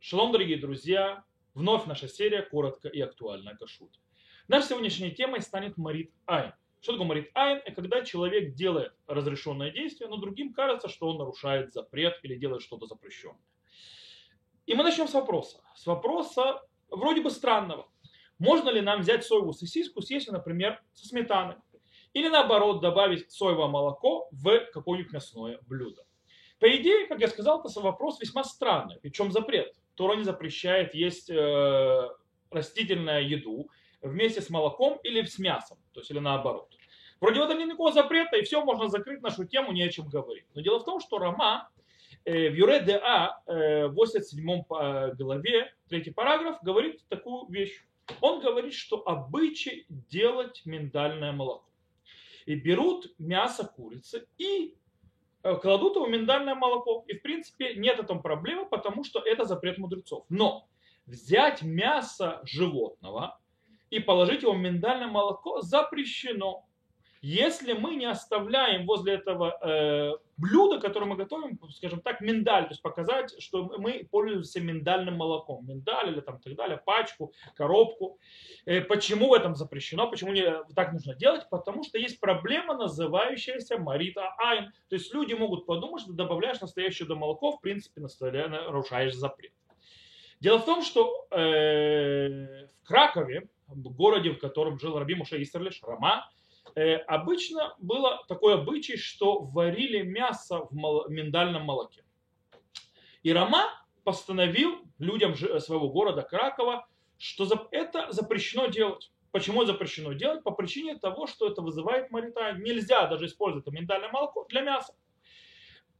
Шалом, дорогие друзья! Вновь наша серия коротко и актуально о кашруте. Нашей сегодняшней темой станет Марит Айн. Что такое Марит Айн? Это когда человек делает разрешенное действие, но другим кажется, что он нарушает запрет или делает что-то запрещенное. И мы начнем с вопроса. С вопроса вроде бы странного. Можно ли нам взять соевую сосиску, съесть, например, со сметаной? Или наоборот, добавить соевое молоко в какое-нибудь мясное блюдо? По идее, как я сказал, это вопрос весьма странный. Причем запрет. Тора не запрещает есть э, растительную еду вместе с молоком или с мясом, то есть или наоборот. Вроде в этом нет никакого запрета, и все, можно закрыть нашу тему, не о чем говорить. Но дело в том, что Рама э, в Юре ДА э, в 87 э, главе, третий параграф, говорит такую вещь. Он говорит, что обычай делать миндальное молоко. И берут мясо курицы и кладут его миндальное молоко. И в принципе нет этом проблемы, потому что это запрет мудрецов. Но взять мясо животного и положить его в миндальное молоко запрещено если мы не оставляем возле этого э, блюда, которое мы готовим, скажем так, миндаль, то есть показать, что мы пользуемся миндальным молоком, миндаль или там так далее, пачку, коробку. Э, почему в этом запрещено, почему не, так нужно делать? Потому что есть проблема, называющаяся марита айн. То есть люди могут подумать, что добавляешь настоящее до молоко, в принципе, нарушаешь запрет. Дело в том, что э, в Кракове, в городе, в котором жил Раби Муше Истерлиш, Рама, обычно было такое обычай, что варили мясо в миндальном молоке. И Рома постановил людям своего города Кракова, что это запрещено делать. Почему запрещено делать? По причине того, что это вызывает марита. Нельзя даже использовать миндальное молоко для мяса.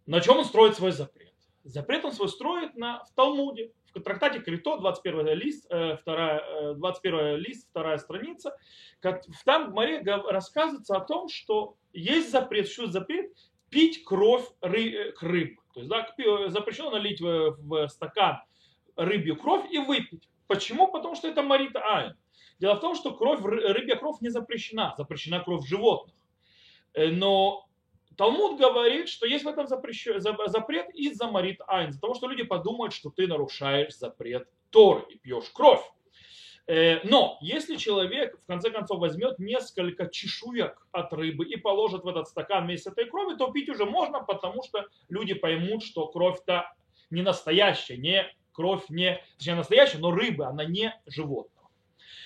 На чем он строит свой запрет? Запрет он свой строит на, в Талмуде, трактате Крито, 21 лист, э, вторая, 21 э, лист, вторая страница. Там в море рассказывается о том, что есть запрет, что запрет пить кровь ры, э, рыб. То есть да, запрещено налить в, в стакан рыбью кровь и выпить. Почему? Потому что это марита айн. Дело в том, что кровь, рыбья кровь не запрещена, запрещена кровь животных. Но Талмуд говорит, что есть в этом запрет из-за Марит Айн, из-за того, что люди подумают, что ты нарушаешь запрет Торы и пьешь кровь. Э, но если человек в конце концов возьмет несколько чешуек от рыбы и положит в этот стакан вместе этой крови, то пить уже можно, потому что люди поймут, что кровь-то не настоящая, не кровь не, точнее настоящая, но рыба, она не животное.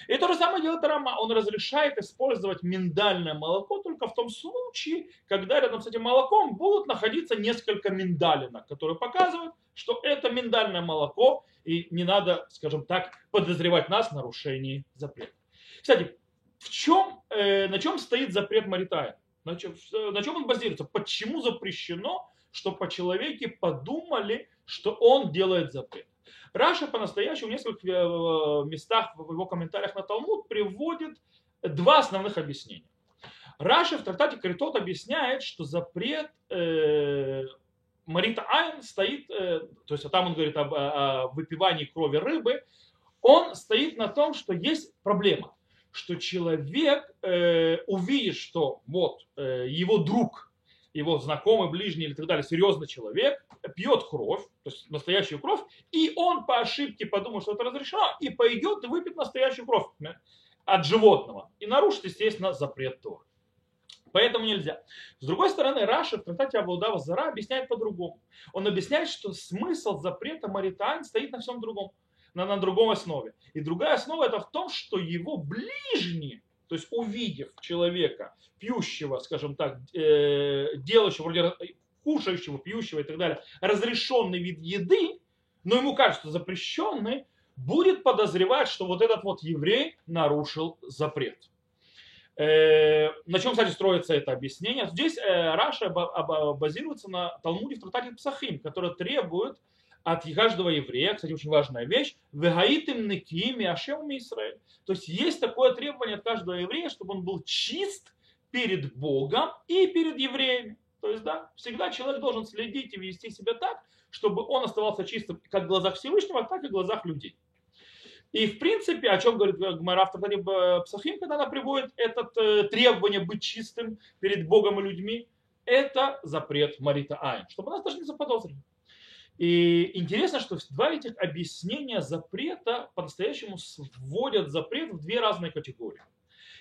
И то же самое делает Рама. Он разрешает использовать миндальное молоко только в том случае, когда рядом с этим молоком будут находиться несколько миндалинок, которые показывают, что это миндальное молоко, и не надо, скажем так, подозревать нас в нарушении запрета. Кстати, в чем, э, на чем стоит запрет Маритая? На чем, на чем он базируется? Почему запрещено, что по человеке подумали, что он делает запрет? Раши по-настоящему в нескольких э, местах в его комментариях на Талмуд приводит два основных объяснения. Раши в трактате Критот объясняет, что запрет э, מראית העין стоит, э, то есть там он говорит об, о выпивании крови рыбы, он стоит на том, что есть проблема, что человек э, увидит, что вот э, его друг его знакомый, ближний или так далее, серьезный человек, пьет кровь, то есть настоящую кровь, и он по ошибке подумает, что это разрешено, и пойдет и выпьет настоящую кровь от животного. И нарушит, естественно, запрет Торы. Поэтому нельзя. С другой стороны, Раша в трактате Абудава Зара объясняет по-другому. Он объясняет, что смысл запрета Маритайн стоит на всем другом, на, на другом основе. И другая основа это в том, что его ближние то есть увидев человека, пьющего, скажем так, э, делающего, вроде кушающего, пьющего и так далее, разрешенный вид еды, но ему кажется запрещенный, будет подозревать, что вот этот вот еврей нарушил запрет. Э, на чем, кстати, строится это объяснение? Здесь э, Раша базируется на Талмуде в Трактате Псахим, который требует от каждого еврея, кстати, очень важная вещь, «Вегаитым некими ашем Израиль». То есть есть такое требование от каждого еврея, чтобы он был чист перед Богом и перед евреями. То есть, да, всегда человек должен следить и вести себя так, чтобы он оставался чистым как в глазах Всевышнего, так и в глазах людей. И в принципе, о чем говорит Гмара в Псахим, когда она приводит это э, требование быть чистым перед Богом и людьми, это запрет Марита Айн, чтобы нас даже не заподозрили. И интересно, что два этих объяснения запрета по-настоящему вводят запрет в две разные категории.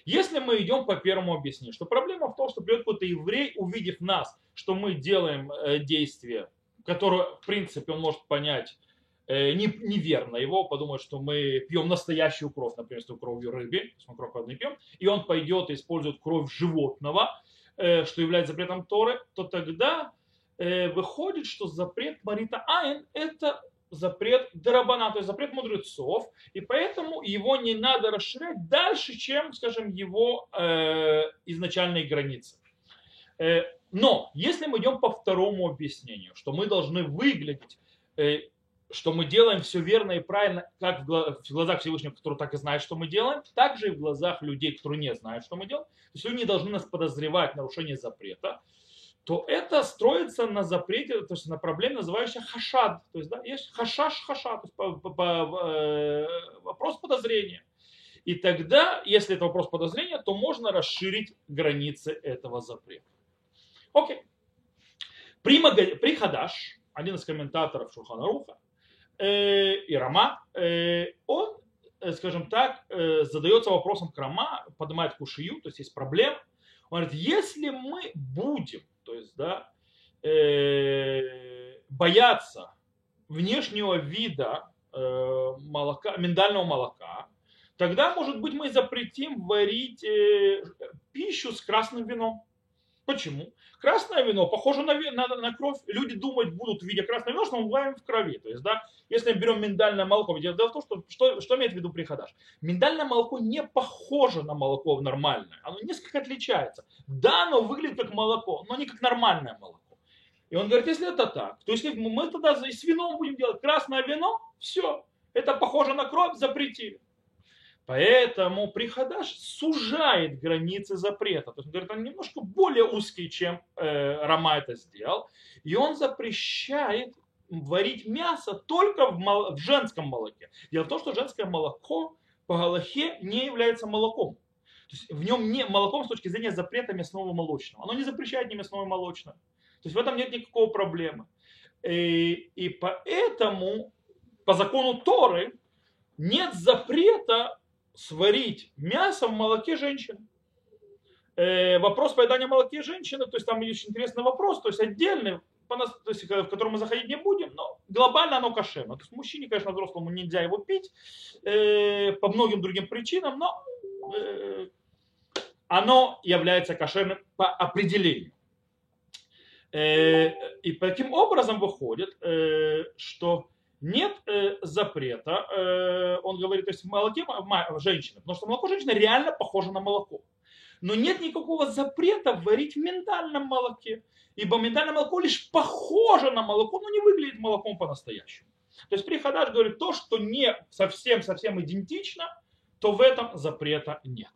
Если мы идем по первому объяснению, что проблема в том, что придет какой-то еврей, увидев нас, что мы делаем э, действие, которое, в принципе, он может понять э, неверно его, подумает, что мы пьем настоящую кровь, например, с кровью рыбы, мы кровь не пьем, и он пойдет и использует кровь животного, э, что является запретом Торы, то тогда выходит, что запрет Марита Айн – это запрет Дарабана, то есть запрет мудрецов, и поэтому его не надо расширять дальше, чем, скажем, его э, изначальные границы. Э, но если мы идем по второму объяснению, что мы должны выглядеть, э, что мы делаем все верно и правильно, как в глазах Всевышнего, который так и знает, что мы делаем, так же и в глазах людей, которые не знают, что мы делаем. То есть люди должны нас подозревать в нарушении запрета то это строится на запрете, то есть на проблеме, называющейся хашад. То есть да, есть хашаш хашад, то есть по, по, по, э, вопрос подозрения. И тогда, если это вопрос подозрения, то можно расширить границы этого запрета. Окей. При, при Хадаш, один из комментаторов Шурханаруха, э, и Рама, э, он, э, скажем так, э, задается вопросом к Рама, поднимает кушию, то есть есть проблема. Он говорит, если мы будем то есть, да, э, бояться внешнего вида э, молока, миндального молока, тогда, может быть, мы запретим варить э, пищу с красным вином. Почему? Красное вино похоже на, на, на кровь. Люди думать будут, видя красное вино, что мы варим в крови. То есть, да, если мы берем миндальное молоко, дело в том, что, что, что имеет в виду приходаш? Миндальное молоко не похоже на молоко нормальное. Оно несколько отличается. Да, оно выглядит как молоко, но не как нормальное молоко. И он говорит, если это так, то если мы тогда с вином будем делать красное вино, все, это похоже на кровь, запретили. Поэтому приходаш сужает границы запрета. То есть он говорит, он немножко более узкий, чем э, Рама это сделал. И он запрещает варить мясо только в, мол... в женском молоке. Дело в том, что женское молоко по Галахе не является молоком. То есть в нем не молоком с точки зрения запрета мясного молочного. Оно не запрещает ни мясное, ни молочное. То есть в этом нет никакого проблемы. И, и поэтому по закону Торы нет запрета сварить мясо в молоке женщины. Э, вопрос поедания молоке женщины, то есть там очень интересный вопрос, то есть отдельный, по нас, то есть, в который мы заходить не будем, но глобально оно кошерно. То есть мужчине, конечно, взрослому нельзя его пить э, по многим другим причинам, но э, оно является кошерным по определению. Э, и таким образом выходит, э, что нет э, запрета, э, он говорит, то есть в молоке женщины, потому что молоко женщины реально похоже на молоко. Но нет никакого запрета варить в миндальном молоке, ибо миндальное молоко лишь похоже на молоко, но не выглядит молоком по-настоящему. То есть приходаш говорит, то, что не совсем-совсем идентично, то в этом запрета нет.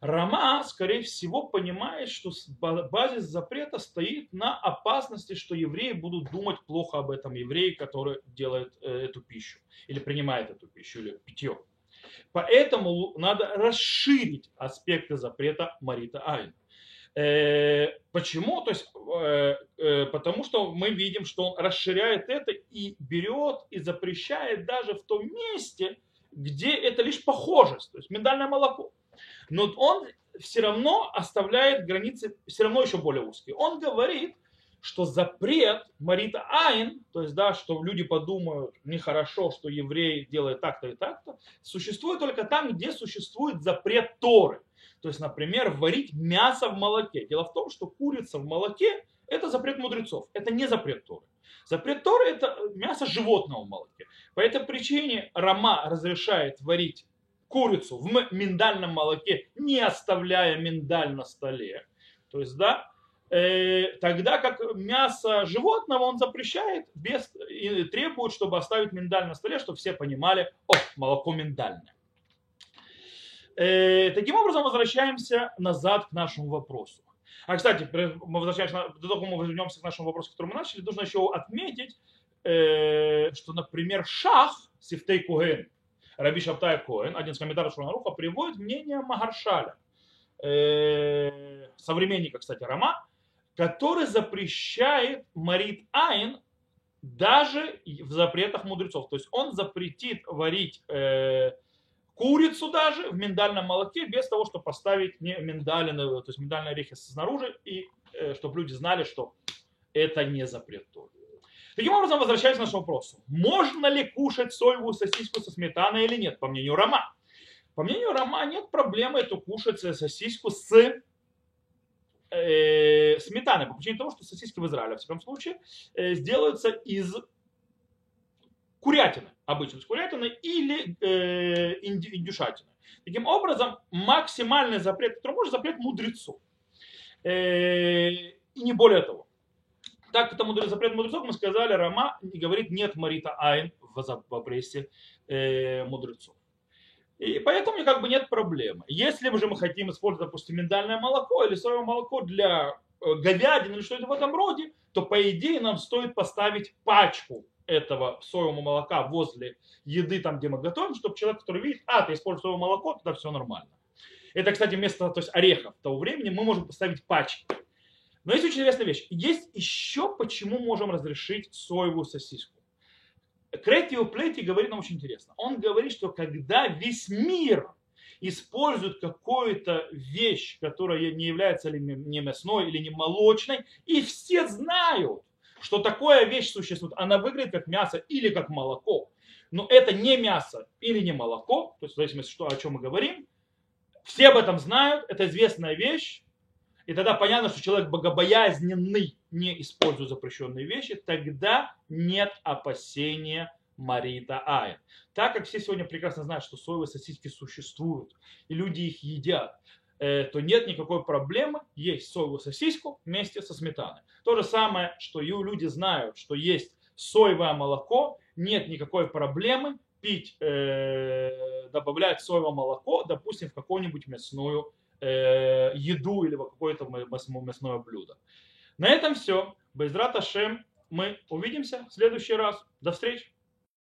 Рама, скорее всего, понимает, что базис запрета стоит на опасности, что евреи будут думать плохо об этом евреи, который делает э, эту пищу, или принимает эту пищу, или питье. Поэтому надо расширить аспекты запрета Марита Айн. Э, почему? То есть, э, потому что мы видим, что он расширяет это и берет и запрещает даже в том месте, где это лишь похожесть, то есть миндальное молоко но он все равно оставляет границы все равно еще более узкие. Он говорит, что запрет Марита Айн, то есть, да, что люди подумают нехорошо, что еврей делает так-то и так-то, существует только там, где существует запрет Торы. То есть, например, варить мясо в молоке. Дело в том, что курица в молоке – это запрет мудрецов, это не запрет Торы. Запрет Торы – это мясо животного в молоке. По этой причине Рама разрешает варить курицу в миндальном молоке, не оставляя миндаль на столе. То есть, да, э, тогда как мясо животного он запрещает без, и требует, чтобы оставить миндаль на столе, чтобы все понимали, о, молоко миндальное. Э, таким образом, возвращаемся назад к нашему вопросу. А, кстати, мы возвращаемся, до того, мы вернемся к нашему вопросу, который мы начали, нужно еще отметить, э, что, например, шах Сифтей Куген – Раби Шабтай Коэн, один из комментаторов Шурнаруха, приводит мнение Магаршаля, э, современника, кстати, Рома, который запрещает Марит Айн даже в запретах мудрецов. То есть он запретит варить э, курицу даже в миндальном молоке без того, чтобы поставить не миндальные, то есть миндальные орехи снаружи, и э, чтобы люди знали, что это не запрет тоже. Таким образом, возвращаясь к нашему вопросу. Можно ли кушать соевую сосиску со сметаной или нет, по мнению Рома? По мнению Рома нет проблемы эту кушать сосиску с э, сметаной, по причине того, что сосиски в Израиле, в всяком случае, э, сделаются из курятины, обычно из курятины или э, индюшатины. Таким образом, максимальный запрет, который может запрет мудрецу. Э, и не более того. Так это мудрец, запрет мудрецов, мы сказали, Рама говорит, нет Марита Айн в запрете э, мудрецов. И поэтому как бы нет проблемы. Если же мы хотим использовать, допустим, миндальное молоко или соевое молоко для э, говядины или что-то в этом роде, то по идее нам стоит поставить пачку этого соевого молока возле еды, там, где мы готовим, чтобы человек, который видит, а, ты используешь соевое молоко, тогда все нормально. Это, кстати, вместо то есть, орехов того времени мы можем поставить пачки. Но есть очень интересная вещь. Есть еще почему можем разрешить соевую сосиску. Кретио Плети говорит нам очень интересно. Он говорит, что когда весь мир использует какую-то вещь, которая не является не мясной или не молочной, и все знают, что такая вещь существует, она выглядит как мясо или как молоко, но это не мясо или не молоко, то есть в зависимости, что, о чем мы говорим, все об этом знают, это известная вещь, и тогда понятно, что человек богобоязненный не использует запрещенные вещи, тогда нет опасения Марита Айн. Так как все сегодня прекрасно знают, что соевые сосиски существуют, и люди их едят, э, то нет никакой проблемы есть соевую сосиску вместе со сметаной. То же самое, что и люди знают, что есть соевое молоко, нет никакой проблемы пить, э, добавлять соевое молоко, допустим, в какую-нибудь мясную э, еду или какое-то мясное блюдо. На этом все. Безрат Ашем. Мы увидимся в следующий раз. До встречи.